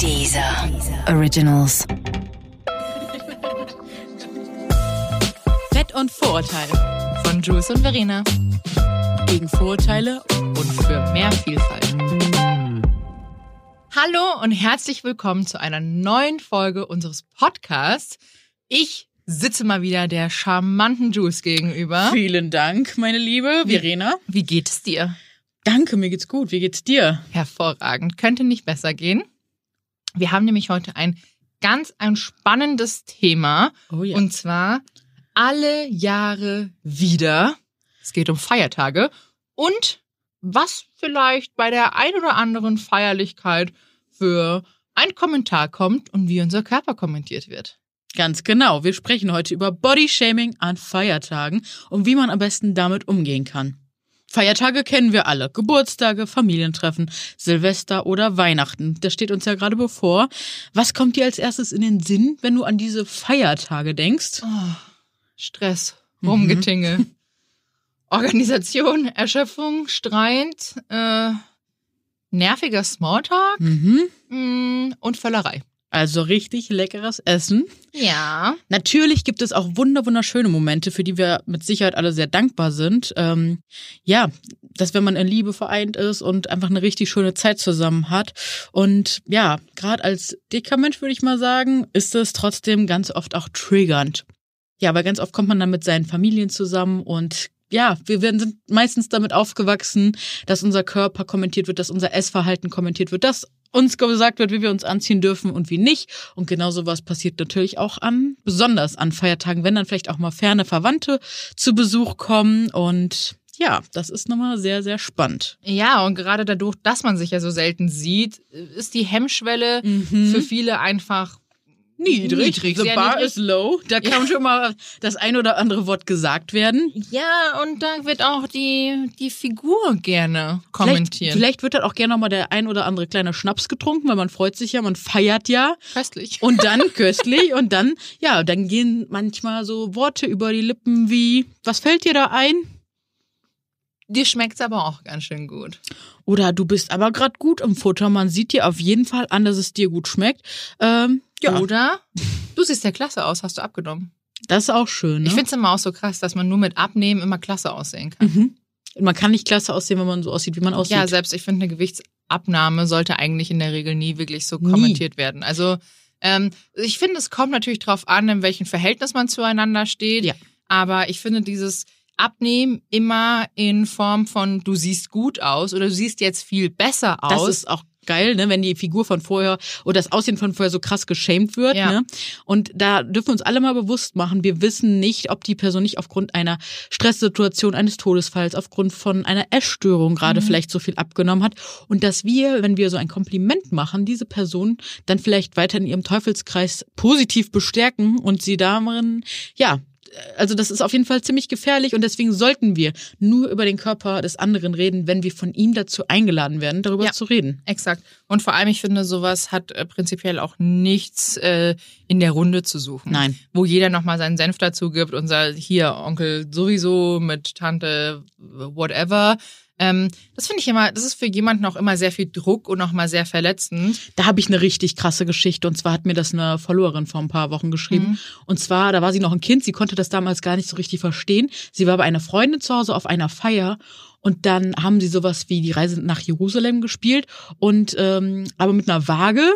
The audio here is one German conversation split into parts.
Dieser Originals. Fett und Vorurteile von Jules und Verena. Gegen Vorurteile und für mehr Vielfalt. Hallo und herzlich willkommen zu einer neuen Folge unseres Podcasts. Ich sitze mal wieder der charmanten Jules gegenüber. Vielen Dank, meine liebe Verena. Wie geht es dir? Danke, mir geht's gut. Wie geht's dir? Hervorragend. Könnte nicht besser gehen. Wir haben nämlich heute ein ganz ein spannendes Thema. Oh ja. Und zwar alle Jahre wieder. Es geht um Feiertage und was vielleicht bei der ein oder anderen Feierlichkeit für ein Kommentar kommt und wie unser Körper kommentiert wird. Ganz genau. Wir sprechen heute über Bodyshaming an Feiertagen und wie man am besten damit umgehen kann. Feiertage kennen wir alle. Geburtstage, Familientreffen, Silvester oder Weihnachten. Das steht uns ja gerade bevor. Was kommt dir als erstes in den Sinn, wenn du an diese Feiertage denkst? Oh, Stress, Rumgetinge, Organisation, Erschöpfung, Streit, äh, nerviger Smalltalk Mhm. mm, und Völlerei. Also richtig leckeres Essen. Ja. Natürlich gibt es auch wunder wunderschöne Momente, für die wir mit Sicherheit alle sehr dankbar sind. Ähm, ja, dass wenn man in Liebe vereint ist und einfach eine richtig schöne Zeit zusammen hat. Und ja, gerade als dicker Mensch würde ich mal sagen, ist es trotzdem ganz oft auch triggernd. Ja, weil ganz oft kommt man dann mit seinen Familien zusammen und ja, wir werden, sind meistens damit aufgewachsen, dass unser Körper kommentiert wird, dass unser Essverhalten kommentiert wird, dass uns gesagt wird, wie wir uns anziehen dürfen und wie nicht. Und genau sowas passiert natürlich auch an, besonders an Feiertagen, wenn dann vielleicht auch mal ferne Verwandte zu Besuch kommen. Und ja, das ist nochmal sehr, sehr spannend. Ja, und gerade dadurch, dass man sich ja so selten sieht, ist die Hemmschwelle für viele einfach Niedrig. Niedrig, The bar niedrig. is low. Da kann schon mal das ein oder andere Wort gesagt werden. Ja, und da wird auch die, die Figur gerne Vielleicht, kommentiert. vielleicht wird dann auch gerne nochmal der ein oder andere kleine Schnaps getrunken, weil man freut sich ja, man feiert ja. Köstlich. Und dann köstlich und dann, ja, dann gehen manchmal so Worte über die Lippen wie, was fällt dir da ein? Dir schmeckt's aber auch ganz schön gut. Oder du bist aber gerade gut im Futter. Man sieht dir auf jeden Fall an, dass es dir gut schmeckt. Ähm, ja, Oder du siehst ja klasse aus, hast du abgenommen. das ist auch schön. Ne? Ich find's immer auch so krass, dass man nur mit Abnehmen immer klasse aussehen kann. mhm. Man kann nicht klasse aussehen, wenn man so aussieht, wie man aussieht. Ja, selbst ich finde, eine Gewichtsabnahme sollte eigentlich in der Regel nie wirklich so Nie. kommentiert werden. Also ähm, ich finde, es kommt natürlich drauf an, in welchem Verhältnis man zueinander steht. Ja. Aber ich finde dieses Abnehmen immer in Form von du siehst gut aus oder du siehst jetzt viel besser das aus. ist auch geil, ne, wenn die Figur von vorher oder das Aussehen von vorher so krass geschämt wird. Ja. Ne? Und da dürfen wir uns alle mal bewusst machen, wir wissen nicht, ob die Person nicht aufgrund einer Stresssituation, eines Todesfalls, aufgrund von einer Essstörung gerade Mhm. vielleicht so viel abgenommen hat. Und dass wir, wenn wir so ein Kompliment machen, diese Person dann vielleicht weiter in ihrem Teufelskreis positiv bestärken und sie darin, ja, also das ist auf jeden Fall ziemlich gefährlich und deswegen sollten wir nur über den Körper des anderen reden, wenn wir von ihm dazu eingeladen werden, darüber Ja. zu reden. Exakt. Und vor allem, ich finde, sowas hat äh, prinzipiell auch nichts äh, in der Runde zu suchen. Nein. Wo jeder nochmal seinen Senf dazu gibt und sagt, hier, Onkel sowieso mit Tante whatever. Ähm, das finde ich immer, das ist für jemanden auch immer sehr viel Druck und auch mal sehr verletzend. Da habe ich eine richtig krasse Geschichte und zwar hat mir das eine Followerin vor ein paar Wochen geschrieben. Mhm. Und zwar, da war sie noch ein Kind, sie konnte das damals gar nicht so richtig verstehen. Sie war bei einer Freundin zu Hause auf einer Feier und dann haben sie sowas wie die Reise nach Jerusalem gespielt und ähm, aber mit einer Waage.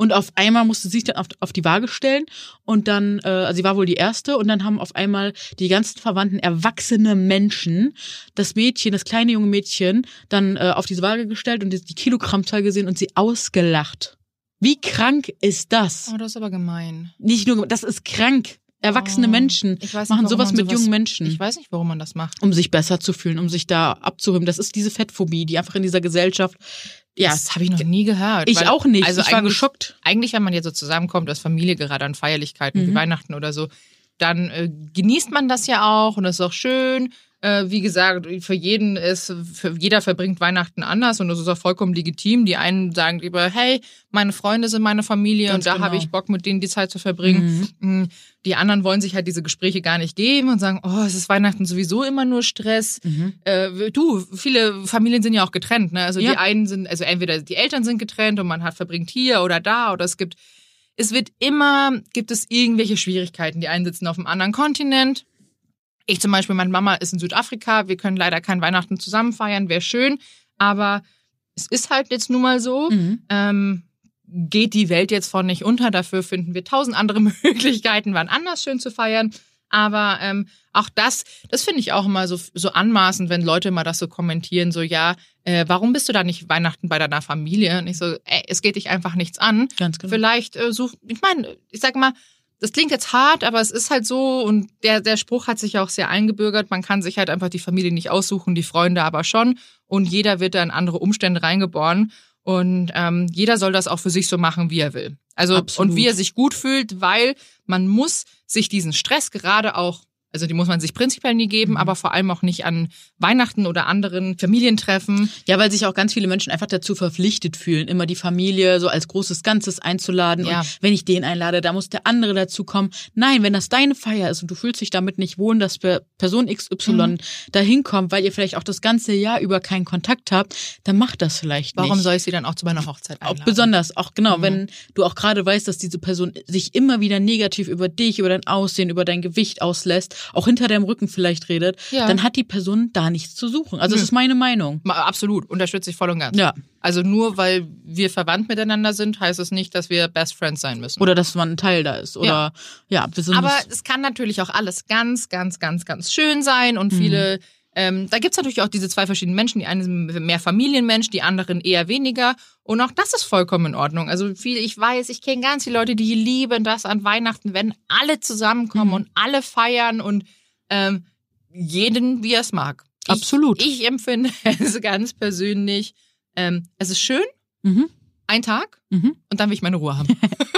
Und auf einmal musste sie sich dann auf, auf die Waage stellen und dann, äh, also sie war wohl die erste und dann haben auf einmal die ganzen Verwandten erwachsene Menschen das Mädchen, das kleine junge Mädchen, dann äh, auf diese Waage gestellt und die, Kilogrammzahl gesehen und sie ausgelacht. Wie krank ist das? Oh, das ist aber gemein. Nicht nur, das ist krank. Erwachsene Oh, Menschen nicht, machen sowas mit sowas- jungen Menschen, Ich weiß nicht, warum man das macht. um sich besser zu fühlen, um sich da abzuheben. Das ist diese Fettphobie, die einfach in dieser Gesellschaft, ja, Das habe ich noch nie gehört. ich weil- auch nicht. Also ich war geschockt. eigentlich, wenn man jetzt so zusammenkommt als Familie, gerade an Feierlichkeiten wie Mhm. Weihnachten oder so, dann äh, genießt man das ja auch und das ist auch schön. Äh, wie gesagt, für jeden ist, für jeder verbringt Weihnachten anders und das ist auch vollkommen legitim. Die einen sagen lieber, hey, meine Freunde sind meine Familie Ganz und da genau. habe ich Bock, mit denen die Zeit zu verbringen. Mm, Die anderen wollen sich halt diese Gespräche gar nicht geben und sagen, oh, es ist Weihnachten sowieso immer nur Stress. Mhm. Äh, du, viele Familien sind ja auch getrennt, ne? Also Ja. die einen sind, also entweder die Eltern sind getrennt und man hat verbringt hier oder da oder es gibt, es wird immer, gibt es irgendwelche Schwierigkeiten. Die einen sitzen auf einem anderen Kontinent. Ich zum Beispiel, meine Mama ist in Südafrika. Wir können leider kein Weihnachten zusammen feiern, wäre schön. Aber es ist halt jetzt nun mal so. Mhm. Ähm, geht die Welt jetzt von nicht unter. Dafür finden wir tausend andere Möglichkeiten, wann anders schön zu feiern. Aber ähm, auch das, das finde ich auch immer so, so anmaßend, wenn Leute mal das so kommentieren, so ja, äh, warum bist du da nicht Weihnachten bei deiner Familie? Und ich so, ey, es geht dich einfach nichts an. Ganz genau. Vielleicht äh, such, ich meine, ich sag mal, das klingt jetzt hart, aber es ist halt so und der, der Spruch hat sich ja auch sehr eingebürgert. Man kann sich halt einfach die Familie nicht aussuchen, die Freunde aber schon. Und jeder wird da in andere Umstände reingeboren. Und ähm, jeder soll das auch für sich so machen, wie er will. Also Absolut. und wie er sich gut fühlt, weil man muss sich diesen Stress gerade auch, also die muss man sich prinzipiell nie geben, Mhm. aber vor allem auch nicht an Weihnachten oder anderen Familientreffen. Ja, weil sich auch ganz viele Menschen einfach dazu verpflichtet fühlen, immer die Familie so als großes Ganzes einzuladen. Ja. Und wenn ich den einlade, da muss der andere dazu kommen. Nein, wenn das deine Feier ist und du fühlst dich damit nicht wohl, dass Per- Person XY Mhm. dahin kommt, weil ihr vielleicht auch das ganze Jahr über keinen Kontakt habt, dann mach das vielleicht Warum nicht. soll ich sie dann auch zu meiner Hochzeit auch einladen? besonders, auch genau, Mhm. wenn du auch gerade weißt, dass diese Person sich immer wieder negativ über dich, über dein Aussehen, über dein Gewicht auslässt, auch hinter deinem Rücken vielleicht redet, Ja. dann hat die Person da nichts zu suchen. Also das Nö. ist meine Meinung. Absolut, unterstütze ich voll und ganz. Ja. Also nur weil wir verwandt miteinander sind, heißt es nicht, dass wir Best Friends sein müssen. Oder dass man ein Teil da ist. Oder ja, wir sind Aber es kann natürlich auch alles ganz, ganz, ganz, ganz schön sein und viele. Ähm, da gibt's natürlich auch diese zwei verschiedenen Menschen. Die einen sind mehr Familienmensch, die anderen eher weniger. Und auch das ist vollkommen in Ordnung. Also viel, ich weiß, ich kenne ganz viele Leute, die lieben das an Weihnachten, wenn alle zusammenkommen Mhm. und alle feiern und ähm, jeden, wie er es mag. Ich, Absolut. Ich empfinde es ganz persönlich. Ähm, es ist schön, Mhm. ein Tag Mhm. und dann will ich meine Ruhe haben.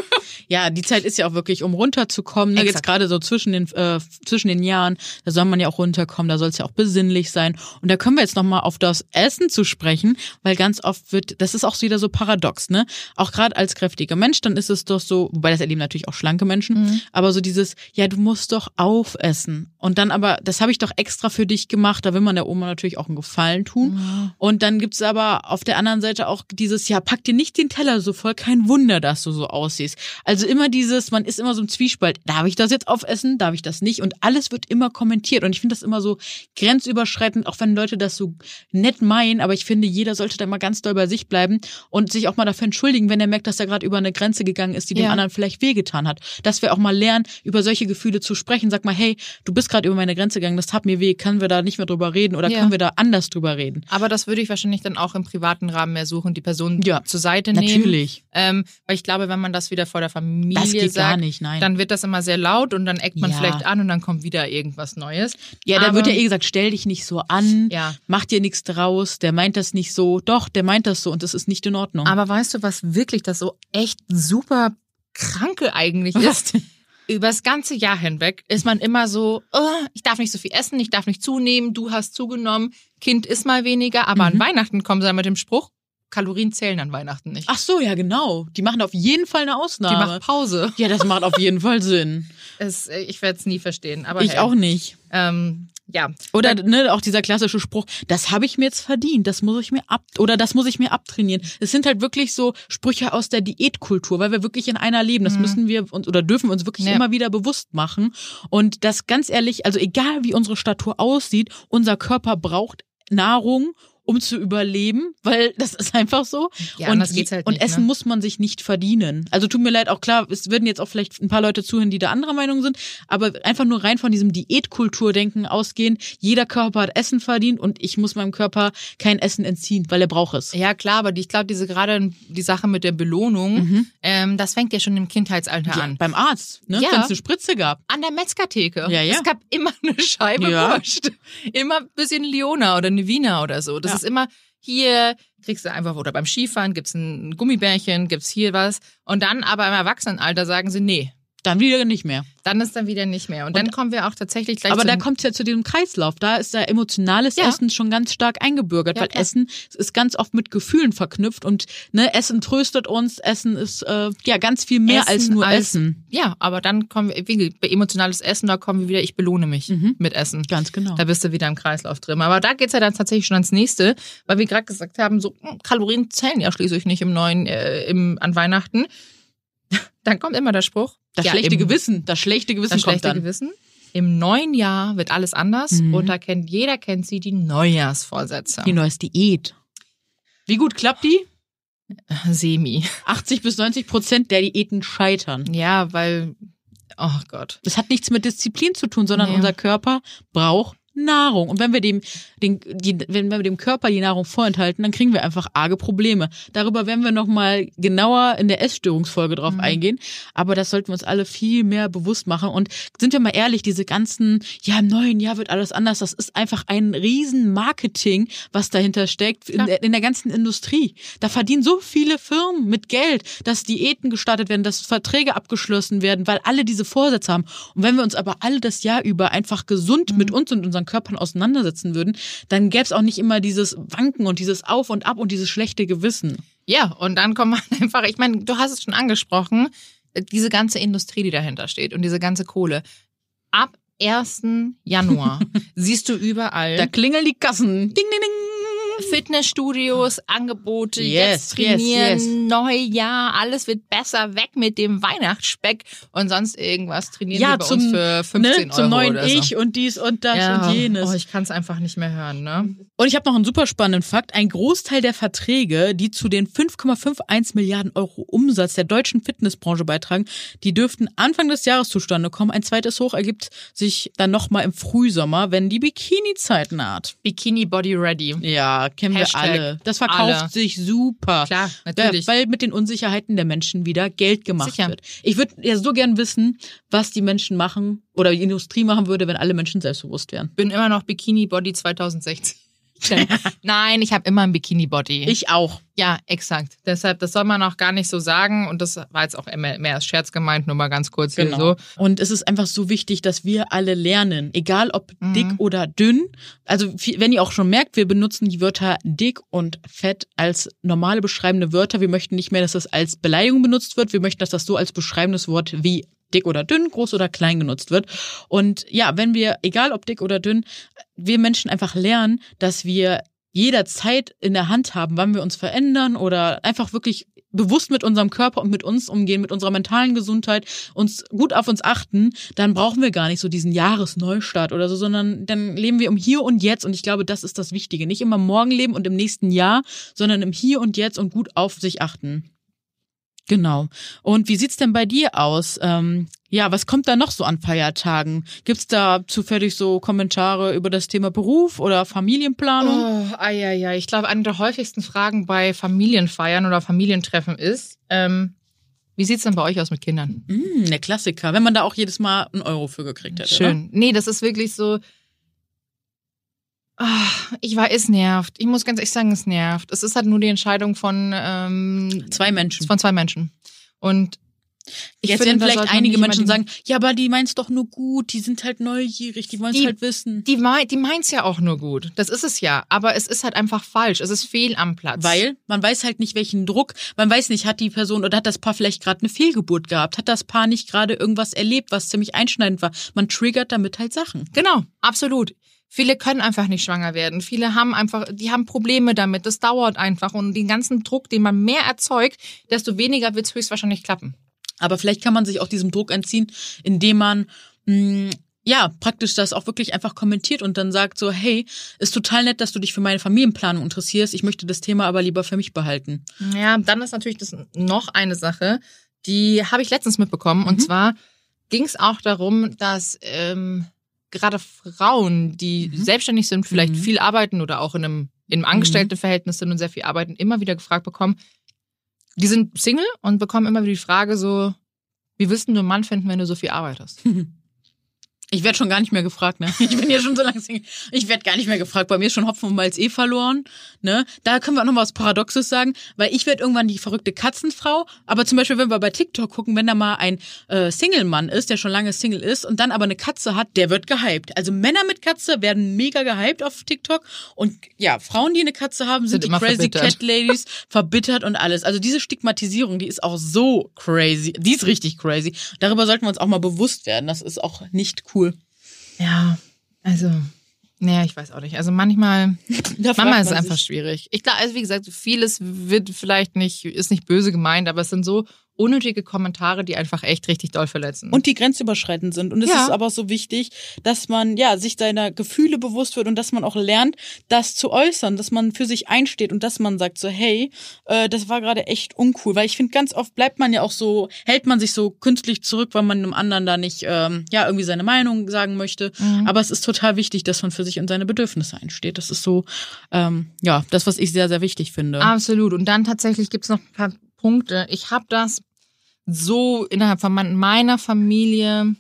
Ja, die Zeit ist ja auch wirklich, um runterzukommen. Ne? Jetzt gerade so zwischen den äh, zwischen den Jahren, da soll man ja auch runterkommen, da soll es ja auch besinnlich sein. Und da können wir jetzt nochmal auf das Essen zu sprechen, weil ganz oft wird, das ist auch wieder so paradox, ne? Auch gerade als kräftiger Mensch, dann ist es doch so, wobei das erleben natürlich auch schlanke Menschen, Mhm. aber so dieses, ja, du musst doch aufessen. Und dann aber, das habe ich doch extra für dich gemacht, da will man der Oma natürlich auch einen Gefallen tun. Und dann gibt's aber auf der anderen Seite auch dieses, ja, pack dir nicht den Teller so voll, kein Wunder, dass du so aussiehst. Also immer dieses, man ist immer so im Zwiespalt, darf ich das jetzt aufessen, darf ich das nicht? Und alles wird immer kommentiert. Und ich finde das immer so grenzüberschreitend, auch wenn Leute das so nett meinen, aber ich finde, jeder sollte da mal ganz doll bei sich bleiben und sich auch mal dafür entschuldigen, wenn er merkt, dass er gerade über eine Grenze gegangen ist, die dem Ja. anderen vielleicht wehgetan hat. Dass wir auch mal lernen, über solche Gefühle zu sprechen. Sag mal, hey, du bist gerade über meine Grenze gegangen, das tat mir weh, können wir da nicht mehr drüber reden oder Ja. können wir da anders drüber reden? Aber das würde ich wahrscheinlich dann auch im privaten Rahmen mehr suchen, die Person Ja, zur Seite nehmen. Natürlich. Ähm, weil ich glaube, wenn man das wieder vor der Familie Das geht sagt, gar nicht, nein. dann wird das immer sehr laut und dann eckt man Ja. vielleicht an und dann kommt wieder irgendwas Neues. Ja, da wird ja eh gesagt, stell dich nicht so an, Ja. mach dir nichts draus, der meint das nicht so. Doch, der meint das so und das ist nicht in Ordnung. Aber weißt du, was wirklich das so echt super kranke eigentlich ist? Übers ganze Jahr hinweg ist man immer so, oh, ich darf nicht so viel essen, ich darf nicht zunehmen, du hast zugenommen, Kind isst mal weniger, aber an Mhm. Weihnachten kommen sie dann mit dem Spruch, Kalorien zählen an Weihnachten nicht. Ach so, ja genau. Die machen auf jeden Fall eine Die Ausnahme. macht Pause. ja, das macht auf jeden Fall Sinn. Es, äh, ich werde es nie verstehen. Aber ich hey, auch nicht. Ähm, ja. Oder ne, auch dieser klassische Spruch, das habe ich mir jetzt verdient, das muss ich mir ab oder das muss ich mir abtrainieren. Es sind halt wirklich so Sprüche aus der Diätkultur, weil wir wirklich in einer leben. Das Mhm. müssen wir uns oder dürfen wir uns wirklich Ja. immer wieder bewusst machen. Und das ganz ehrlich, also egal wie unsere Statur aussieht, unser Körper braucht Nahrung um zu überleben, weil das ist einfach so. Ja, und, geht's halt und nicht, Essen ne? muss man sich nicht verdienen. Also tut mir leid, auch klar, es würden jetzt auch vielleicht ein paar Leute zuhören, die da anderer Meinung sind, aber einfach nur rein von diesem Diätkulturdenken ausgehen, jeder Körper hat Essen verdient und ich muss meinem Körper kein Essen entziehen, weil er braucht es. Ja, klar, aber ich glaube, diese gerade die Sache mit der Belohnung, ähm, das fängt ja schon im Kindheitsalter Mhm. Ja, an. beim Arzt, ne? Ja. wenn es eine Spritze gab. An der Metzgertheke. Ja, ja. Es gab immer eine Scheibe Ja. Wurst. Immer ein bisschen Leona oder eine Wiener oder so. Das Ja. Ist immer hier kriegst du einfach, oder beim Skifahren gibt's ein Gummibärchen, gibt's hier was. Und dann aber im Erwachsenenalter sagen sie, nee, Dann wieder nicht mehr. Dann ist dann wieder nicht mehr. Und, dann kommen wir auch tatsächlich gleich Aber da dem- kommt es ja zu diesem Kreislauf. Da ist da emotionales Ja. Essen schon ganz stark eingebürgert, Ja, weil klar. Essen ist ganz oft mit Gefühlen verknüpft und ne, Essen tröstet uns. Essen ist äh, ja ganz viel mehr als Essen nur als- Essen. Ja, aber dann kommen wir, wie bei emotionales Essen, da kommen wir wieder, ich belohne mich Mhm. mit Essen. Ganz genau. Da bist du wieder im Kreislauf drin. Aber da geht's ja dann tatsächlich schon ans nächste, weil wir gerade gesagt haben, so hm, Kalorien zählen ja schließlich nicht im neuen, äh, im, an Weihnachten. Dann kommt immer der Spruch. Das ja, schlechte im, Gewissen, das schlechte Gewissen Das kommt schlechte dann. Gewissen. Im neuen Jahr wird alles anders Mhm. und da kennt jeder kennt sie die Neujahrsvorsätze. Die neues Diät. Wie gut klappt die? Semi. 80 bis 90 Prozent der Diäten scheitern. Ja, weil oh Gott. Das hat nichts mit Disziplin zu tun, sondern Nee. unser Körper braucht Nahrung. Und wenn wir dem, den, die, wenn wir dem Körper die Nahrung vorenthalten, dann kriegen wir einfach arge Probleme. Darüber werden wir nochmal genauer in der Essstörungsfolge drauf Mhm. eingehen. Aber das sollten wir uns alle viel mehr bewusst machen. Und sind wir mal ehrlich, diese ganzen, ja, im neuen Jahr wird alles anders. Das ist einfach ein riesen Marketing, was dahinter steckt in der, in der ganzen Industrie. Da verdienen so viele Firmen mit Geld, dass Diäten gestartet werden, dass Verträge abgeschlossen werden, weil alle diese Vorsätze haben. Und wenn wir uns aber alle das Jahr über einfach gesund mit uns und unseren Körpern auseinandersetzen würden, dann gäbe es auch nicht immer dieses Wanken und dieses Auf und Ab und dieses schlechte Gewissen. Ja, und dann kommt man einfach, ich meine, du hast es schon angesprochen, diese ganze Industrie, die dahinter steht und diese ganze Kohle. Ab 1. Januar siehst du überall Da klingeln die Kassen. Ding, ding, ding. Fitnessstudios, Angebote, Yes, jetzt trainieren, yes, yes. Neujahr, alles wird besser, weg mit dem Weihnachtsspeck und sonst irgendwas trainieren Ja, wir bei zum- uns für 15 Ne, Euro zum neuen oder so. Ich und dies und das ja, und jenes. Oh, ich kann es einfach nicht mehr hören, ne? Und ich habe noch einen super spannenden Fakt. Ein Großteil der Verträge, die zu den 5,51 Milliarden Euro Umsatz der deutschen Fitnessbranche beitragen, die dürften Anfang des Jahres zustande kommen. Ein zweites Hoch ergibt sich dann nochmal im Frühsommer, wenn die Bikini-Zeit naht. Bikini Body Ready. Ja, kennen Hashtag wir alle. Das verkauft alle. sich super. Klar, natürlich. weil mit den Unsicherheiten der Menschen wieder Geld gemacht Sicher. wird. Ich würde ja so gern wissen, was die Menschen machen oder die Industrie machen würde, wenn alle Menschen selbstbewusst wären. bin immer noch Bikini Body 2016. Nein, ich habe immer ein Bikini Body. Ich auch. ja, exakt. Deshalb, das soll man auch gar nicht so sagen. Und das war jetzt auch mehr, mehr als Scherz gemeint, nur mal ganz kurz hier so. Und es ist einfach so wichtig, dass wir alle lernen, egal ob Mhm. dick oder dünn. Also wenn ihr auch schon merkt, wir benutzen die Wörter dick und fett als normale beschreibende Wörter. Wir möchten nicht mehr, dass das als Beleidigung benutzt wird. Wir möchten, dass das so als beschreibendes Wort wie dick oder dünn, groß oder klein genutzt wird. Und ja, wenn wir, egal ob dick oder dünn, wir Menschen einfach lernen, dass wir jederzeit in der Hand haben, wann wir uns verändern oder einfach wirklich bewusst mit unserem Körper und mit uns umgehen, mit unserer mentalen Gesundheit, uns gut auf uns achten, dann brauchen wir gar nicht so diesen Jahresneustart oder so, sondern dann leben wir im Hier und Jetzt und ich glaube, das ist das Wichtige. Nicht immer morgen leben und im nächsten Jahr, sondern im Hier und Jetzt und gut auf sich achten. Genau. Und wie sieht's denn bei dir aus? Ähm, ja, was kommt da noch so an Feiertagen? Gibt's da zufällig so Kommentare über das Thema Beruf oder Familienplanung? Oh, ai, ai, ai. Ich glaube, eine der häufigsten Fragen bei Familienfeiern oder Familientreffen ist, ähm, wie sieht's denn bei euch aus mit Kindern? Mm, der Klassiker, wenn man da auch jedes Mal einen Euro für gekriegt hätte. Schön. Nee, das ist wirklich so. Ah, ich war, es nervt. Ich muss ganz ehrlich sagen, es nervt. Es ist halt nur die Entscheidung von, ähm? Zwei Menschen. von zwei Menschen. Und ich Jetzt finde, werden vielleicht einige Menschen sagen, ja, aber die meint's doch nur gut, die sind halt neugierig, die wollen's Die- halt wissen. Die, mei- die meint's ja auch nur gut. Das ist es ja. Aber es ist halt einfach falsch. Es ist fehl am Platz. Weil man weiß halt nicht, welchen Druck, man weiß nicht, hat die Person oder hat das Paar vielleicht gerade eine Fehlgeburt gehabt, hat das Paar nicht gerade irgendwas erlebt, was ziemlich einschneidend war. Man triggert damit halt Sachen. Genau, absolut. Viele können einfach nicht schwanger werden. Viele haben einfach, die haben Probleme damit. Das dauert einfach. Und den ganzen Druck, den man mehr erzeugt, desto weniger wird's höchstwahrscheinlich klappen. Aber vielleicht kann man sich auch diesem Druck entziehen, indem man mh, ja praktisch das auch wirklich einfach kommentiert und dann sagt so, hey, ist total nett, dass du dich für meine Familienplanung interessierst. Ich möchte das Thema aber lieber für mich behalten. Ja, dann ist natürlich das noch eine Sache, die habe ich letztens mitbekommen. Und Mhm. zwar ging es auch darum, dass ähm, gerade Frauen, die Mhm. selbstständig sind, vielleicht Mhm. viel arbeiten oder auch in einem, in einem Angestelltenverhältnis sind und sehr viel arbeiten, immer wieder gefragt bekommen, die sind Single und bekommen immer wieder die Frage so, wie willst du einen Mann finden, wenn du so viel arbeitest? Ich werde schon gar nicht mehr gefragt, ne? Ich bin ja schon so lange Single. Ich werde gar nicht mehr gefragt. Bei mir ist schon Hopfen und Malz eh verloren, ne? Da können wir auch noch was Paradoxes sagen, weil ich werde irgendwann die verrückte Katzenfrau. Aber zum Beispiel, wenn wir bei TikTok gucken, wenn da mal ein äh, Single-Mann ist, der schon lange Single ist und dann aber eine Katze hat, der wird gehypt. Also Männer mit Katze werden mega gehypt auf TikTok und ja, Frauen, die eine Katze haben, sind, Sind die Crazy verbittert. Cat Ladies verbittert und alles. Also diese Stigmatisierung, die ist auch so crazy. Die ist richtig crazy. Darüber sollten wir uns auch mal bewusst werden. Das ist auch nicht cool. Ja, also, naja, ich weiß auch nicht. Also manchmal, Mama ist einfach sich. schwierig. Ich glaube, also wie gesagt, vieles wird vielleicht nicht, ist nicht böse gemeint, aber es sind so unnötige Kommentare, die einfach echt richtig doll verletzen. und die grenzüberschreitend sind. Und es Ja. ist aber so wichtig, dass man ja sich seiner Gefühle bewusst wird und dass man auch lernt, das zu äußern, dass man für sich einsteht und dass man sagt so, hey, äh, das war gerade echt uncool. Weil ich finde, ganz oft bleibt man ja auch so, hält man sich so künstlich zurück, weil man einem anderen da nicht ähm, ja irgendwie seine Meinung sagen möchte. Mhm. Aber es ist total wichtig, dass man für sich und seine Bedürfnisse einsteht. Das ist so, ähm, ja, das, was ich sehr, sehr wichtig finde. Absolut. Und dann tatsächlich gibt's noch ein paar Punkte. Ich habe das so innerhalb von mein- meiner Familie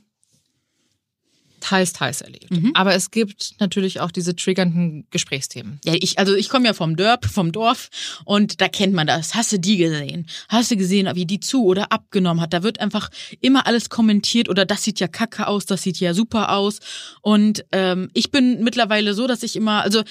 teils, teils erlebt. Mhm. Aber es gibt natürlich auch diese triggernden Gesprächsthemen. Ja, ich, also ich komme ja vom Dörp, vom Dorf und da kennt man das. Hast du die gesehen? Hast du gesehen, wie die zu oder abgenommen hat? Da wird einfach immer alles kommentiert oder das sieht ja kacke aus, das sieht ja super aus. Und ähm, ich bin mittlerweile so, dass ich immer, also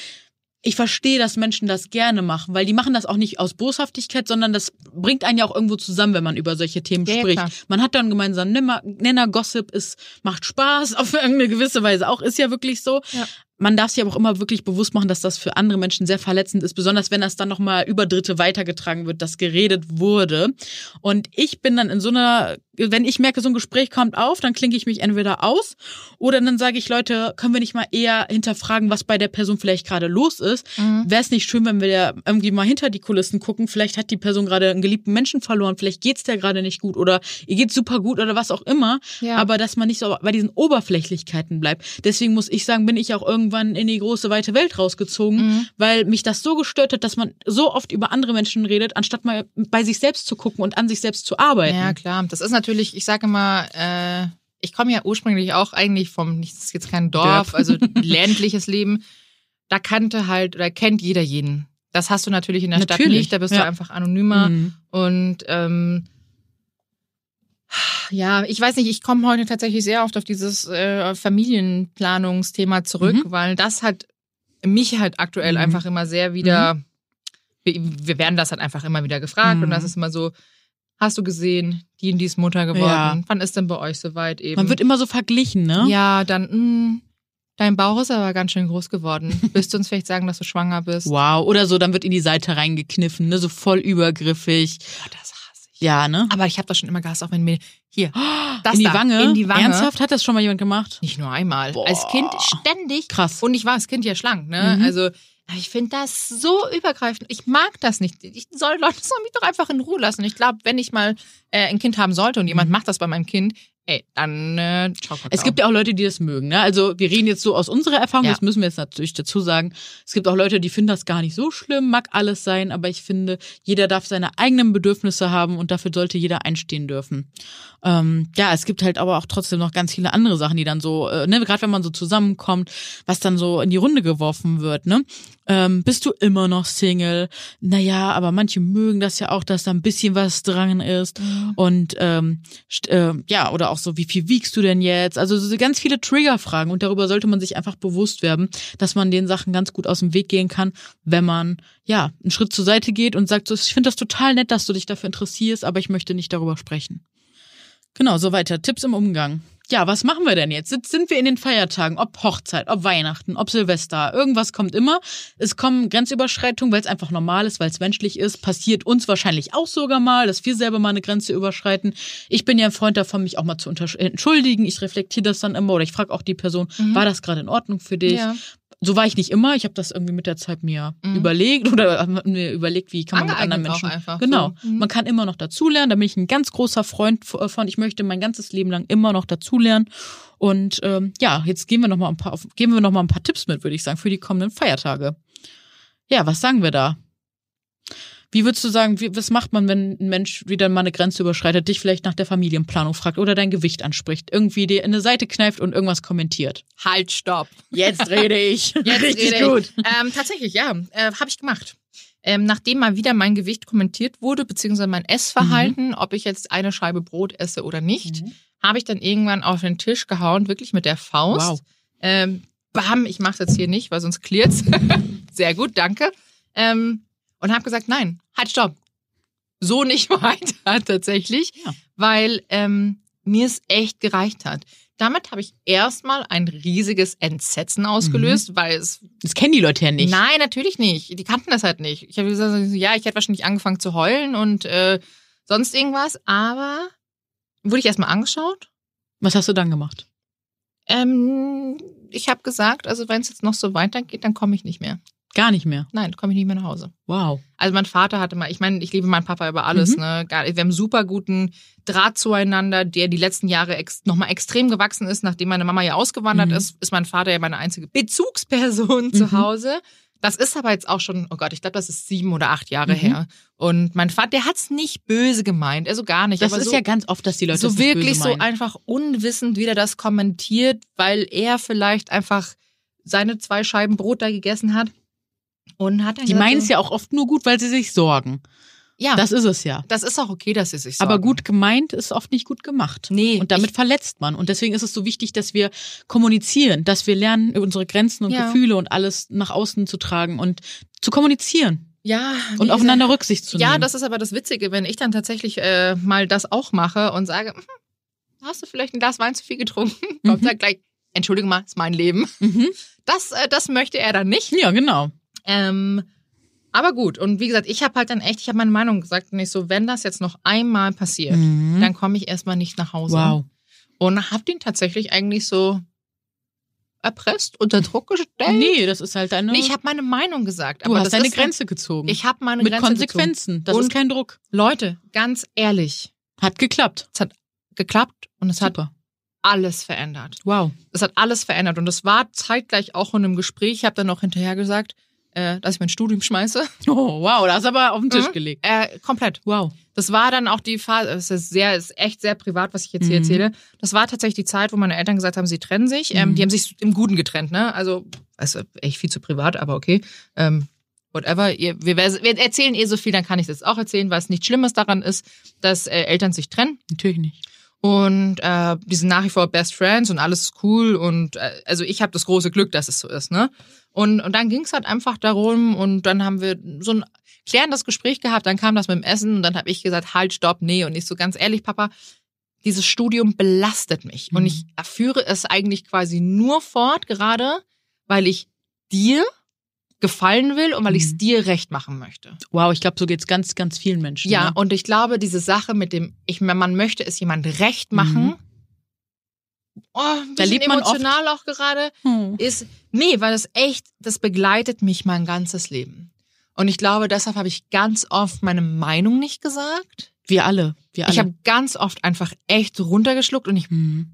ich verstehe, dass Menschen das gerne machen, weil die machen das auch nicht aus Boshaftigkeit, sondern das bringt einen ja auch irgendwo zusammen, wenn man über solche Themen Ja, ja, spricht. klar. Man hat dann gemeinsam Nenner, Nenner Gossip, ist macht Spaß auf irgendeine gewisse Weise auch, ist ja wirklich so. Ja. Man darf sich aber auch immer wirklich bewusst machen, dass das für andere Menschen sehr verletzend ist, besonders wenn das dann nochmal über Dritte weitergetragen wird, dass geredet wurde. Und ich bin dann in so einer, wenn ich merke, so ein Gespräch kommt auf, dann klinke ich mich entweder aus oder dann sage ich, Leute, können wir nicht mal eher hinterfragen, was bei der Person vielleicht gerade los ist? Wäre es nicht schön, wenn wir da irgendwie mal hinter die Kulissen gucken? Vielleicht hat die Person gerade einen geliebten Menschen verloren, vielleicht geht's der gerade nicht gut oder ihr geht's super gut oder was auch immer. Ja. Aber dass man nicht so bei diesen Oberflächlichkeiten bleibt. Deswegen muss ich sagen, bin ich auch irgendwann in die große weite Welt rausgezogen, Mhm. weil mich das so gestört hat, dass man so oft über andere Menschen redet, anstatt mal bei sich selbst zu gucken und an sich selbst zu arbeiten. Ja, klar. Das ist natürlich, ich sage immer, äh, ich komme ja ursprünglich auch eigentlich vom, das ist jetzt kein Dorf, Dörp. also ländliches Leben. Da kannte halt oder kennt jeder jeden. Das hast du natürlich in der Stadt Natürlich, nicht, da bist ja. du einfach anonymer. Mhm. Und ähm, ja, ich weiß nicht, ich komme heute tatsächlich sehr oft auf dieses äh, Familienplanungsthema zurück, Mhm. weil das hat mich halt aktuell Mhm. einfach immer sehr wieder, wir, wir werden das halt einfach immer wieder gefragt Mhm. und das ist immer so, hast du gesehen, die und die ist Mutter geworden, Ja. wann ist denn bei euch soweit eben? Man wird immer so verglichen, ne? ja, dann, mh, dein Bauch ist aber ganz schön groß geworden. Willst du uns vielleicht sagen, dass du schwanger bist? Wow. Oder so, dann wird in die Seite reingekniffen, ne? So voll übergriffig. Boah, das. Ja, ne? Aber ich habe das schon immer gehasst, auch wenn mir hier das in die da, Wange? in die Wange. Ernsthaft? Hat das schon mal jemand gemacht? Nicht nur einmal. Boah. Als Kind ständig. Krass. Und ich war als Kind ja schlank, ne? Mhm. Also ich finde das so übergreifend. Ich mag das nicht. Ich soll Leute sollen mich doch einfach in Ruhe lassen. Ich glaube, wenn ich mal äh, ein Kind haben sollte und jemand macht das bei meinem Kind, ey, dann äh, ciao. Es gibt ja auch Leute, die das mögen. Ne? Also wir reden jetzt so aus unserer Erfahrung, Ja. das müssen wir jetzt natürlich dazu sagen. Es gibt auch Leute, die finden das gar nicht so schlimm, mag alles sein, aber ich finde, jeder darf seine eigenen Bedürfnisse haben und dafür sollte jeder einstehen dürfen. Ähm, ja, es gibt halt aber auch trotzdem noch ganz viele andere Sachen, die dann so, äh, ne, gerade wenn man so zusammenkommt, was dann so in die Runde geworfen wird, ne? Ähm, bist du immer noch Single? Naja, aber manche mögen das ja auch, dass da ein bisschen was dran ist. Und ähm, äh, ja, oder auch so, wie viel wiegst du denn jetzt? Also so ganz viele Triggerfragen und darüber sollte man sich einfach bewusst werden, dass man den Sachen ganz gut aus dem Weg gehen kann, wenn man ja einen Schritt zur Seite geht und sagt, so, ich finde das total nett, dass du dich dafür interessierst, aber ich möchte nicht darüber sprechen. Genau, so weiter. Tipps im Umgang. Ja, was machen wir denn jetzt? Jetzt sind wir in den Feiertagen, ob Hochzeit, ob Weihnachten, ob Silvester, irgendwas kommt immer. Es kommen Grenzüberschreitungen, weil es einfach normal ist, weil es menschlich ist. Passiert uns wahrscheinlich auch sogar mal, dass wir selber mal eine Grenze überschreiten. Ich bin ja ein Freund davon, mich auch mal zu entschuldigen. Ich reflektiere das dann immer oder ich frage auch die Person, war das gerade in Ordnung für dich? Ja. So war ich nicht immer. Ich habe das irgendwie mit der Zeit mir Mhm. überlegt oder mir überlegt, wie kann man mit Angeeignet anderen auch Menschen. einfach genau. so. Mhm. Man kann immer noch dazulernen. Da bin ich ein ganz großer Freund von. Ich möchte mein ganzes Leben lang immer noch dazulernen. Und ähm, ja, jetzt geben wir noch mal ein paar, geben wir noch mal ein paar Tipps mit, würde ich sagen, für die kommenden Feiertage. Ja, was sagen wir da? Wie würdest du sagen, wie, was macht man, wenn ein Mensch wieder mal eine Grenze überschreitet, dich vielleicht nach der Familienplanung fragt oder dein Gewicht anspricht, irgendwie dir in eine Seite kneift und irgendwas kommentiert? Halt, stopp. Jetzt rede ich. Jetzt Richtig rede gut. Ich. Ähm, tatsächlich, ja, äh, habe ich gemacht. Ähm, nachdem mal wieder mein Gewicht kommentiert wurde, beziehungsweise mein Essverhalten, ob ich jetzt eine Scheibe Brot esse oder nicht, Mhm. habe ich dann irgendwann auf den Tisch gehauen, wirklich mit der Faust. Wow. Ähm, bam, ich mache jetzt hier nicht, weil sonst klirrt's. Sehr gut, danke. Ähm, und habe gesagt, nein, halt, stopp. So nicht weiter tatsächlich, Ja. weil ähm, mir es echt gereicht hat. Damit habe ich erstmal ein riesiges Entsetzen ausgelöst, weil es Das kennen die Leute ja nicht. Nein, natürlich nicht. Die kannten das halt nicht. Ich habe gesagt, ja, ich hätte wahrscheinlich angefangen zu heulen und äh, sonst irgendwas, aber wurde ich erstmal angeschaut. Was hast du dann gemacht? Ähm, ich habe gesagt, also wenn es jetzt noch so weitergeht, dann komme ich nicht mehr. Gar nicht mehr. Nein, komme ich nicht mehr nach Hause. Wow. Also mein Vater hatte mal, ich meine, ich liebe meinen Papa über alles, Mhm. ne? Wir haben super guten Draht zueinander, der die letzten Jahre ex nochmal extrem gewachsen ist, nachdem meine Mama ja ausgewandert Mhm. ist, ist mein Vater ja meine einzige Bezugsperson zu Mhm. Hause. Das ist aber jetzt auch schon, oh Gott, ich glaube, das ist sieben oder acht Jahre Mhm. her. Und mein Vater, der hat's nicht böse gemeint, also gar nicht. Das aber ist so, ja ganz oft, dass die Leute so wirklich so einfach unwissend, wie der das kommentiert, weil er vielleicht einfach seine zwei Scheiben Brot da gegessen hat. Und hat dann Die gesagt, meinen es ja auch oft nur gut, weil sie sich sorgen. ja, Das ist es ja. das ist auch okay, dass sie sich Aber sorgen. gut gemeint ist oft nicht gut gemacht. Nee, Und damit verletzt man. Und deswegen ist es so wichtig, dass wir kommunizieren, dass wir lernen, unsere Grenzen und Ja. Gefühle und alles nach außen zu tragen und zu kommunizieren ja, und aufeinander Rücksicht zu gesagt, Ja, nehmen. das ist aber das Witzige, wenn ich dann tatsächlich äh, mal das auch mache und sage, hm, hast du vielleicht ein Glas Wein zu viel getrunken? Kommt Mhm. er gleich, Entschuldige mal, ist mein Leben. mhm. Das, äh, das möchte er dann nicht. Ja, genau. Ähm, aber gut, und wie gesagt, ich habe halt dann echt, ich habe meine Meinung gesagt und ich so, wenn das jetzt noch einmal passiert, Mhm. dann komme ich erstmal nicht nach Hause. Wow. Und hab den tatsächlich eigentlich so erpresst, unter Druck gestellt. Nee, das ist halt deine. Nee, ich habe meine Meinung gesagt. du aber hast deine Grenze gezogen. Ich habe meine Mit Grenze Konsequenzen. Das Und- ist kein Druck. Gezogen. Leute, ganz ehrlich, Hat geklappt. es hat geklappt und es hat Super. alles verändert. Wow. Es hat alles verändert und es war zeitgleich auch in einem Gespräch. Ich habe dann noch hinterher gesagt, äh, dass ich mein Studium schmeiße. Oh, wow. Das du aber auf den Tisch Mhm. gelegt. Äh, komplett. Wow. Das war dann auch die Phase, es ist sehr, ist echt sehr privat, was ich jetzt hier Mhm. erzähle. Das war tatsächlich die Zeit, wo meine Eltern gesagt haben, sie trennen sich. Ähm, Mhm. die haben sich im Guten getrennt, ne? Also, also echt viel zu privat, aber okay. Ähm, whatever. Ihr, wir, wir erzählen eh so viel, dann kann ich das auch erzählen, weil es nichts Schlimmes daran ist, dass äh, Eltern sich trennen. Natürlich nicht. Und äh, die sind nach wie vor Best Friends und alles ist cool. Und äh, also ich habe das große Glück, dass es so ist, ne? Und, und dann ging es halt einfach darum und dann haben wir so ein klärendes Gespräch gehabt, dann kam das mit dem Essen und dann habe ich gesagt, halt, stopp, nee. Und ich so ganz ehrlich, Papa, dieses Studium belastet mich. Und Mhm. ich führe es eigentlich quasi nur fort, gerade weil ich dir gefallen will und weil ich es Mhm. dir recht machen möchte. Wow, ich glaube, so geht's ganz, ganz vielen Menschen. Ja, ne? und ich glaube, diese Sache mit dem, ich man möchte es jemand recht machen. Mhm. Oh, ein Da lebt man oft- emotional auch gerade Hm. ist nee, weil das echt, das begleitet mich mein ganzes Leben. Und ich glaube, deshalb habe ich ganz oft meine Meinung nicht gesagt. Wir alle. Wir alle. Ich habe ganz oft einfach echt runtergeschluckt und ich, Hm.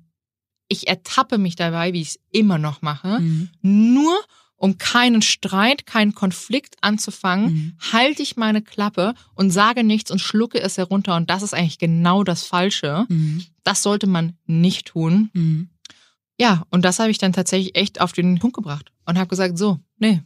ich ertappe mich dabei, wie ich es immer noch mache. Hm. Nur um keinen Streit, keinen Konflikt anzufangen, Hm. halte ich meine Klappe und sage nichts und schlucke es herunter. Und das ist eigentlich genau das Falsche. Hm. Das sollte man nicht tun. Ja, und das habe ich dann tatsächlich echt auf den Punkt gebracht und habe gesagt, so, nee.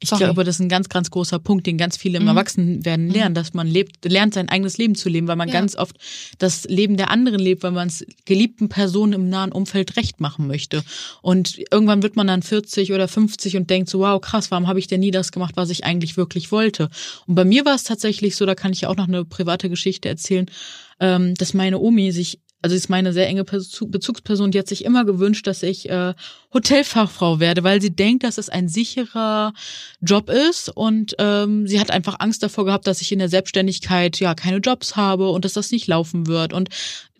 Ich Sorry. glaube, das ist ein ganz, ganz großer Punkt, den ganz viele im Mhm. Erwachsenwerden lernen, Mhm. dass man lebt, lernt sein eigenes Leben zu leben, weil man Ja. ganz oft das Leben der anderen lebt, weil man es geliebten Personen im nahen Umfeld recht machen möchte. Und irgendwann wird man dann 40 oder 50 und denkt so, wow, krass, warum habe ich denn nie das gemacht, was ich eigentlich wirklich wollte? Und bei mir war es tatsächlich so, da kann ich ja auch noch eine private Geschichte erzählen, ähm, dass meine Omi sich also ist meine sehr enge Bezu- Bezugsperson, die hat sich immer gewünscht, dass ich äh, Hotelfachfrau werde, weil sie denkt, dass es ein sicherer Job ist und ähm, sie hat einfach Angst davor gehabt, dass ich in der Selbstständigkeit ja keine Jobs habe und dass das nicht laufen wird. Und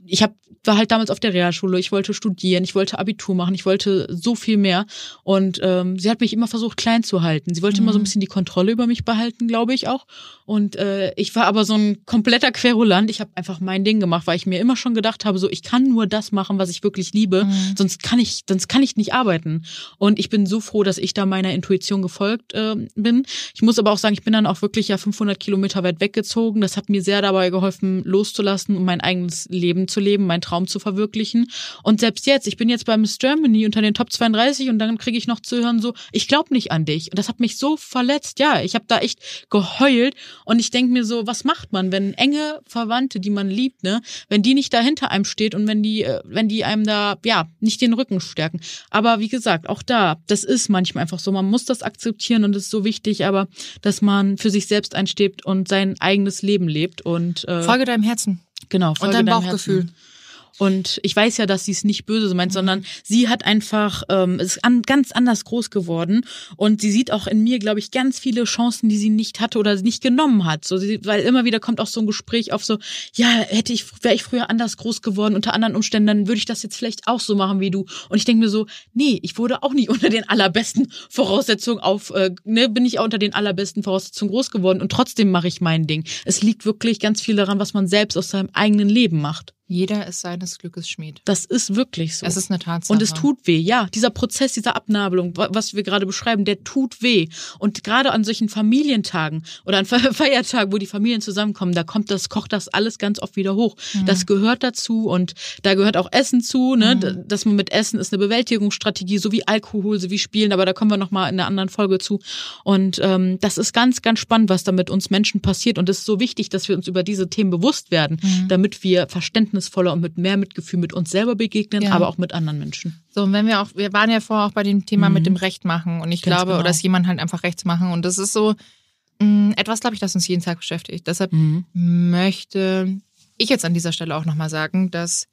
ich habe war halt damals auf der Realschule, ich wollte studieren, ich wollte Abitur machen, ich wollte so viel mehr. Und ähm, sie hat mich immer versucht, klein zu halten. Sie wollte mhm. immer so ein bisschen die Kontrolle über mich behalten, glaube ich auch. Und äh, ich war aber so ein kompletter Querulant. Ich habe einfach mein Ding gemacht, weil ich mir immer schon gedacht habe, so ich kann nur das machen, was ich wirklich liebe, mhm. sonst kann ich, sonst kann ich nicht arbeiten. Und ich bin so froh, dass ich da meiner Intuition gefolgt äh, bin. Ich muss aber auch sagen, ich bin dann auch wirklich ja 500 Kilometer weit weggezogen. Das hat mir sehr dabei geholfen, loszulassen und mein eigenes Leben zu leben, mein Traum zu verwirklichen. Und selbst jetzt, ich bin jetzt bei Miss Germany unter den Top 32 und dann kriege ich noch zu hören so, ich glaube nicht an dich. Und das hat mich so verletzt. Ja, ich habe da echt geheult und ich denke mir so, was macht man, wenn enge Verwandte, die man liebt, ne, wenn die nicht da hinter einem steht und wenn die, äh, wenn die einem da, ja, nicht den Rücken stärken. Aber wie gesagt, auch da, das ist manchmal einfach so. Man muss das akzeptieren und es ist so wichtig, aber dass man für sich selbst einsteht und sein eigenes Leben lebt und äh, Folge deinem Herzen. Genau, folge und deinem Bauchgefühl. Herzen. Und ich weiß ja, dass sie es nicht böse meint, mhm. sondern sie hat einfach, ähm, ist an, ganz anders groß geworden. Und sie sieht auch in mir, glaube ich, ganz viele Chancen, die sie nicht hatte oder nicht genommen hat. So, sie, weil immer wieder kommt auch so ein Gespräch auf so, ja, hätte ich, wäre ich früher anders groß geworden, unter anderen Umständen, dann würde ich das jetzt vielleicht auch so machen wie du. Und ich denke mir so, nee, ich wurde auch nicht unter den allerbesten Voraussetzungen auf, äh, ne, bin ich auch unter den allerbesten Voraussetzungen groß geworden und trotzdem mache ich mein Ding. Es liegt wirklich ganz viel daran, was man selbst aus seinem eigenen Leben macht. Jeder ist seines Glückes Schmied. Das ist wirklich so. Es ist eine Tatsache. Und es tut weh, ja. Dieser Prozess, dieser Abnabelung, was wir gerade beschreiben, der tut weh. Und gerade an solchen Familientagen oder an Feiertagen, wo die Familien zusammenkommen, da kommt das, kocht das alles ganz oft wieder hoch. Mhm. Das gehört dazu und da gehört auch Essen zu, ne? Mhm. Dass man mit Essen ist eine Bewältigungsstrategie, so wie Alkohol, so wie Spielen, aber da kommen wir nochmal in einer anderen Folge zu. Und ähm, das ist ganz, ganz spannend, was da mit uns Menschen passiert. Und es ist so wichtig, dass wir uns über diese Themen bewusst werden, mhm. damit wir Verständnis verständnisvoller und mit mehr Mitgefühl mit uns selber begegnen, ja. aber auch mit anderen Menschen. So, und wenn wir auch, wir waren ja vorher auch bei dem Thema mhm. mit dem Recht machen und ich Ganz glaube, genau. oder dass jemand halt einfach Rechts machen und das ist so mh, mm, etwas, glaube ich, das uns jeden Tag beschäftigt. Deshalb mhm. möchte ich jetzt an dieser Stelle auch nochmal sagen, dass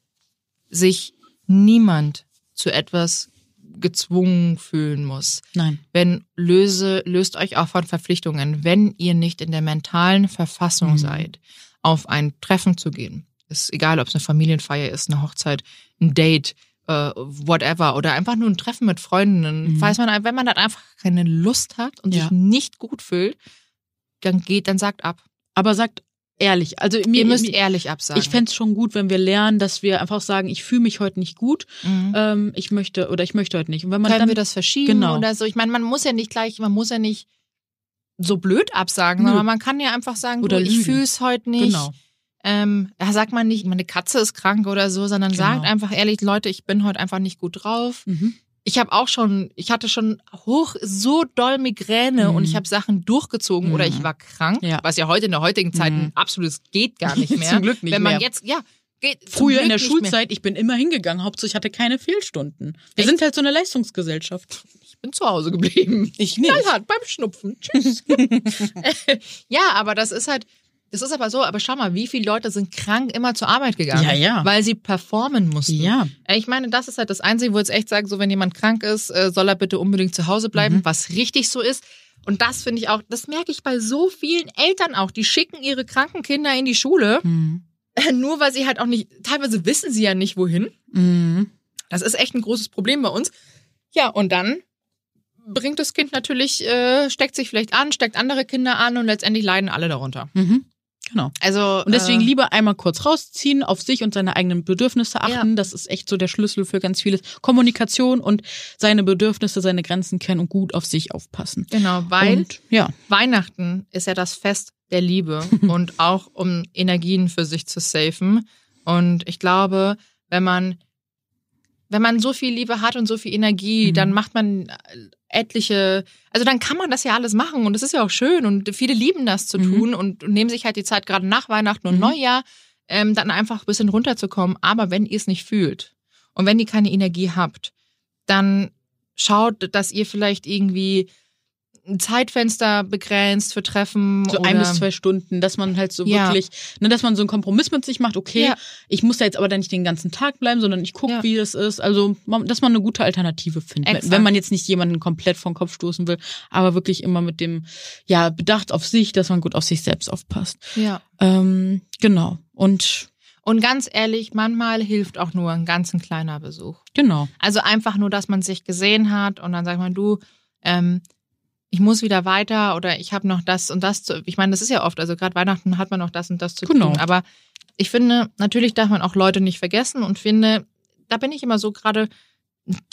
sich niemand zu etwas gezwungen fühlen muss. Nein. Wenn löse, löst euch auch von Verpflichtungen, wenn ihr nicht in der mentalen Verfassung mhm. seid, auf ein Treffen zu gehen, ist egal, ob es eine Familienfeier ist, eine Hochzeit, ein Date, uh, whatever. Oder einfach nur ein Treffen mit Freundinnen. Mhm. Weiß man, wenn man dann einfach keine Lust hat und ja. sich nicht gut fühlt, dann geht, dann sagt ab. Aber sagt ehrlich. Also mir, ihr müsst mir, ehrlich absagen. Ich fände es schon gut, wenn wir lernen, dass wir einfach sagen, ich fühle mich heute nicht gut, mhm. ähm, ich möchte oder ich möchte heute nicht. Und wenn man Können dann, wir das verschieben genau. oder so? Ich meine, man muss ja nicht gleich, man muss ja nicht so blöd absagen, sondern man kann ja einfach sagen, oder du, ich fühle es heute nicht. Genau ähm, sagt man nicht, meine Katze ist krank oder so, sondern genau. sagt einfach ehrlich, Leute, ich bin heute einfach nicht gut drauf. Mhm. Ich habe auch schon, ich hatte schon hoch so doll Migräne mhm. und ich habe Sachen durchgezogen mhm. oder ich war krank, ja. was ja heute in der heutigen Zeit mhm. absolutes geht gar nicht mehr. Zum Glück nicht Wenn man mehr. jetzt, ja, Geht Früher in der Schulzeit, mehr. ich bin immer hingegangen, Hauptsache ich hatte keine Fehlstunden. Wir Echt? sind halt so eine Leistungsgesellschaft. Ich bin zu Hause geblieben. Ich nicht. Knallhart beim Schnupfen. Tschüss. ja, aber das ist halt, es ist aber so, aber schau mal, wie viele Leute sind krank immer zur Arbeit gegangen? Ja, ja. Weil sie performen mussten. Ja. Äh, ich meine, das ist halt das Einzige, wo ich jetzt echt sage, so wenn jemand krank ist, äh, soll er bitte unbedingt zu Hause bleiben, mhm. was richtig so ist. Und das finde ich auch, das merke ich bei so vielen Eltern auch. Die schicken ihre kranken Kinder in die Schule, mhm. nur weil sie halt auch nicht, teilweise wissen sie ja nicht wohin. Mhm. Das ist echt ein großes Problem bei uns. Ja, und dann bringt das Kind natürlich, äh, steckt sich vielleicht an, steckt andere Kinder an und letztendlich leiden alle darunter. Mhm. Genau. Also und deswegen äh, lieber einmal kurz rausziehen, auf sich und seine eigenen Bedürfnisse achten. Ja. Das ist echt so der Schlüssel für ganz vieles. Kommunikation und seine Bedürfnisse, seine Grenzen kennen und gut auf sich aufpassen. Genau, weil und, ja. Weihnachten ist ja das Fest der Liebe und auch um Energien für sich zu safen. Und ich glaube, wenn man wenn man so viel Liebe hat und so viel Energie, mhm. dann macht man etliche, also dann kann man das ja alles machen und es ist ja auch schön und viele lieben das zu mhm. tun und, und, nehmen sich halt die Zeit gerade nach Weihnachten und mhm. Neujahr, ähm, dann einfach ein bisschen runterzukommen. Aber wenn ihr es nicht fühlt und wenn ihr keine Energie habt, dann schaut, dass ihr vielleicht irgendwie ein Zeitfenster begrenzt für Treffen. So ein bis zwei Stunden, dass man halt so ja. wirklich, ne, dass man so einen Kompromiss mit sich macht, okay, ja. ich muss da jetzt aber dann nicht den ganzen Tag bleiben, sondern ich gucke, ja. wie das ist. Also, dass man eine gute Alternative findet. Exakt. Wenn man jetzt nicht jemanden komplett vom Kopf stoßen will, aber wirklich immer mit dem, ja, Bedacht auf sich, dass man gut auf sich selbst aufpasst. Ja. Ähm, genau. Und Und ganz ehrlich, manchmal hilft auch nur ein ganz ein kleiner Besuch. Genau. Also einfach nur, dass man sich gesehen hat und dann sagt man, du, ähm, ich muss wieder weiter oder ich habe noch das und das zu. Ich meine, das ist ja oft, also gerade Weihnachten hat man noch das und das zu Genau. tun. Aber ich finde, natürlich darf man auch Leute nicht vergessen und finde, da bin ich immer so gerade,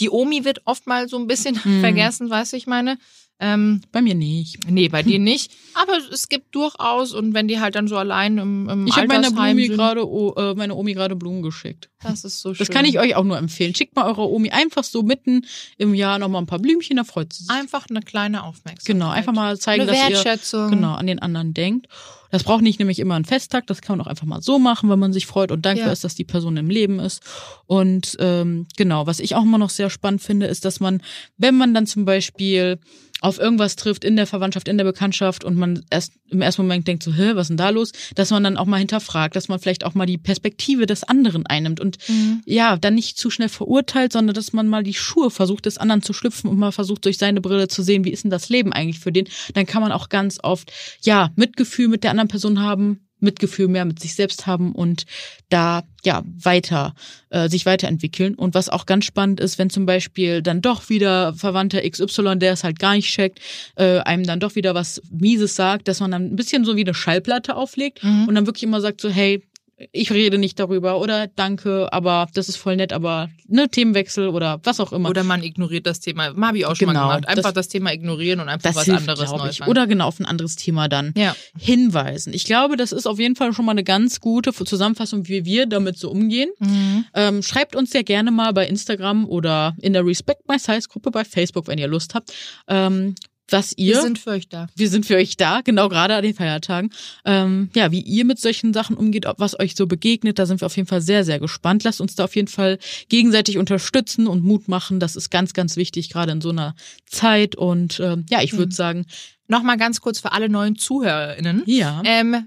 die Omi wird oft mal so ein bisschen Hm. vergessen, weißt du, ich meine. Ähm, Bei mir nicht. nee, bei dir nicht. Aber es gibt durchaus und wenn die halt dann so allein im, im Ich habe meiner Blumi gerade, oh, äh, meine Omi gerade Blumen geschickt. das ist so schön. Das kann ich euch auch nur empfehlen. Schickt mal eurer Omi einfach so mitten im Jahr nochmal ein paar Blümchen, da freut sie sich. Einfach eine kleine Aufmerksamkeit. Genau, einfach mal zeigen, eine dass ihr Wertschätzung. genau an den anderen denkt. Das braucht nicht nämlich immer einen Festtag, das kann man auch einfach mal so machen, wenn man sich freut und dankbar Ja. ist, dass die Person im Leben ist. Und ähm, genau, was ich auch immer noch sehr spannend finde, ist, dass man, wenn man dann zum Beispiel auf irgendwas trifft in der Verwandtschaft, in der Bekanntschaft und man erst im ersten Moment denkt so, hä, was ist denn da los? Dass man dann auch mal hinterfragt, dass man vielleicht auch mal die Perspektive des anderen einnimmt und Mhm. ja, dann nicht zu schnell verurteilt, sondern dass man mal die Schuhe versucht, des anderen zu schlüpfen und mal versucht, durch seine Brille zu sehen, wie ist denn das Leben eigentlich für den. Dann kann man auch ganz oft, ja, Mitgefühl mit der anderen Person haben, Mitgefühl mehr mit sich selbst haben und da ja weiter äh, sich weiterentwickeln und was auch ganz spannend ist, wenn zum Beispiel dann doch wieder Verwandter XY, der es halt gar nicht checkt, äh, einem dann doch wieder was Mieses sagt, dass man dann ein bisschen so wie eine Schallplatte auflegt Mhm. und dann wirklich immer sagt so hey ich rede nicht darüber oder danke, aber das ist voll nett, aber ne Themenwechsel oder was auch immer. Oder man ignoriert das Thema. Habe ich auch schon Genau, mal gemacht. Einfach das- das, Thema ignorieren und einfach was hilft, anderes Neues ich. machen. Oder genau auf ein anderes Thema dann ja. hinweisen. Ich glaube, das ist auf jeden Fall schon mal eine ganz gute Zusammenfassung, wie wir damit so umgehen. Mhm. Ähm, schreibt uns sehr gerne mal bei Instagram oder in der Respect My Size Gruppe bei Facebook, wenn ihr Lust habt, ähm, was ihr. Wir sind für euch da. wir sind für euch da, genau gerade an den Feiertagen. Ähm, ja, wie ihr mit solchen Sachen umgeht, ob was euch so begegnet, da sind wir auf jeden Fall sehr, sehr gespannt. Lasst uns da auf jeden Fall gegenseitig unterstützen und Mut machen. Das ist ganz, ganz wichtig, gerade in so einer Zeit. Und ähm, ja, ich würde Mhm. sagen, Nochmal ganz kurz für alle neuen ZuhörerInnen. ja. Ähm,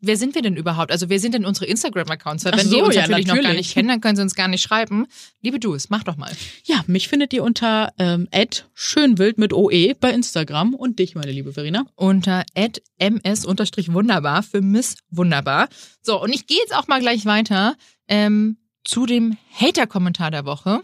wer sind wir denn überhaupt? Also wer sind denn unsere Instagram-Accounts? Weil Wenn so, die uns ja, natürlich, noch gar natürlich. nicht kennen, dann können sie uns gar nicht schreiben. Liebe Jules, mach doch mal. Ja, mich findet ihr unter ähm, schönwild mit OE bei Instagram und dich, meine liebe Verena. Unter ms-wunderbar für Miss Wunderbar. So, und ich gehe jetzt auch mal gleich weiter ähm, zu dem Hater-Kommentar der Woche.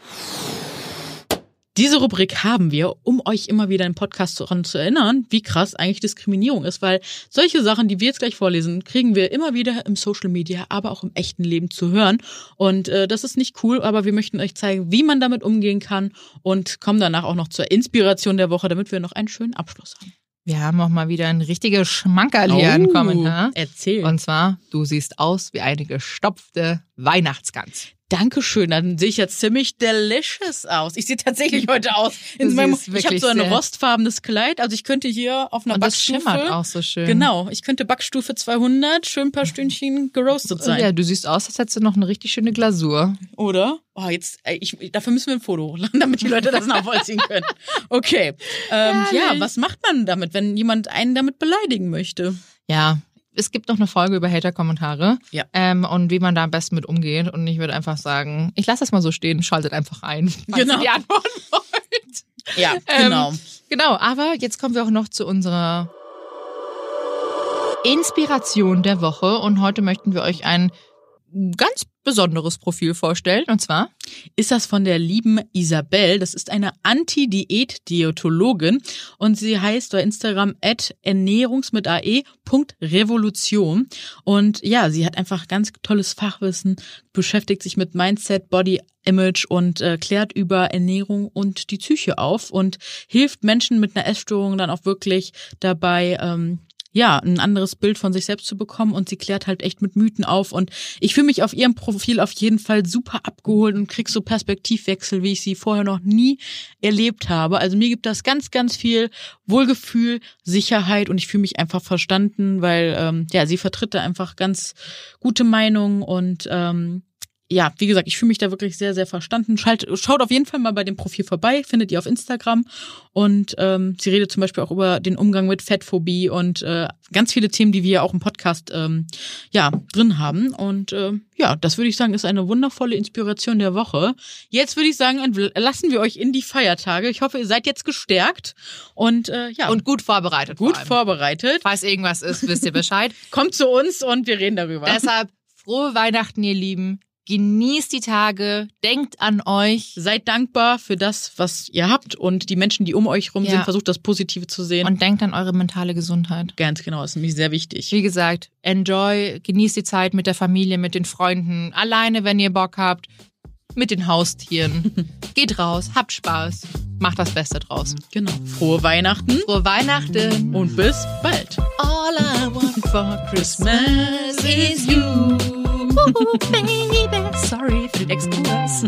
Diese Rubrik haben wir, um euch immer wieder im Podcast daran zu erinnern, wie krass eigentlich Diskriminierung ist, weil solche Sachen, die wir jetzt gleich vorlesen, kriegen wir immer wieder im Social Media, aber auch im echten Leben zu hören. Und äh, das ist nicht cool, aber wir möchten euch zeigen, wie man damit umgehen kann und kommen danach auch noch zur Inspiration der Woche, damit wir noch einen schönen Abschluss haben. Wir haben auch mal wieder ein richtiges Schmankerl hier im Kommentar. Erzähl. Und zwar, du siehst aus wie eine gestopfte Weihnachtsgans. Dankeschön, dann sehe ich jetzt ziemlich delicious aus. Ich sehe tatsächlich heute aus. Meinem, ich habe so ein rostfarbenes Kleid, also ich könnte hier auf einer Und das Backstufe schimmert auch so schön. Genau, ich könnte Backstufe 200 schön ein paar Stündchen geroastet sein. Ja, du siehst aus, als hättest du noch eine richtig schöne Glasur. Oder? Oh, jetzt, ich, dafür müssen wir ein Foto hochladen, damit die Leute das nachvollziehen können. Okay. Ähm, ja, was macht man damit, wenn jemand einen damit beleidigen möchte? Ja, es gibt noch eine Folge über Hater-Kommentare Ja. ähm, und wie man da am besten mit umgeht. Und ich würde einfach sagen, ich lasse das mal so stehen, schaltet einfach ein, falls Genau. ihr die antworten wollt. Ja, Ähm, genau. Genau, aber jetzt kommen wir auch noch zu unserer Inspiration der Woche. Und heute möchten wir euch ein ganz besonderes Profil vorstellen. Und zwar ist das von der lieben Isabel. Das ist eine Anti-Diät-Diätologin und sie heißt bei Instagram at ernährungs mit Revolution. Und ja, sie hat einfach ganz tolles Fachwissen, beschäftigt sich mit Mindset, Body Image und äh, klärt über Ernährung und die Psyche auf und hilft Menschen mit einer Essstörung dann auch wirklich dabei, ähm, ja, ein anderes Bild von sich selbst zu bekommen und sie klärt halt echt mit Mythen auf und ich fühle mich auf ihrem Profil auf jeden Fall super abgeholt und krieg so Perspektivwechsel, wie ich sie vorher noch nie erlebt habe. Also mir gibt das ganz, ganz viel Wohlgefühl, Sicherheit und ich fühle mich einfach verstanden, weil ähm, ja, sie vertritt da einfach ganz gute Meinungen und ähm, ja, wie gesagt, ich fühle mich da wirklich sehr, sehr verstanden. Schalt, schaut auf jeden Fall mal bei dem Profil vorbei, findet ihr auf Instagram. Und ähm, sie redet zum Beispiel auch über den Umgang mit Fettphobie und äh, ganz viele Themen, die wir auch im Podcast ähm, ja drin haben. Und äh, ja, das würde ich sagen, ist eine wundervolle Inspiration der Woche. Jetzt würde ich sagen, lassen wir euch in die Feiertage. Ich hoffe, ihr seid jetzt gestärkt und äh, ja und gut vorbereitet. gut vor vorbereitet. Falls irgendwas ist, wisst ihr Bescheid. Kommt zu uns und wir reden darüber. Deshalb Frohe Weihnachten, ihr Lieben. Genießt die Tage, denkt an euch Seid dankbar für das, was ihr habt und die Menschen, die um euch rum Ja. sind, versucht das Positive zu sehen. und denkt an eure mentale Gesundheit. ganz genau, ist nämlich sehr wichtig. Wie gesagt, enjoy, genießt die Zeit mit der Familie, mit den Freunden, alleine, wenn ihr Bock habt, mit den Haustieren. Geht raus, habt Spaß, macht das Beste draus. Genau. Frohe Weihnachten Frohe Weihnachten. und bis bald. All I want for Christmas is you. Baby. Sorry für den Exkurs.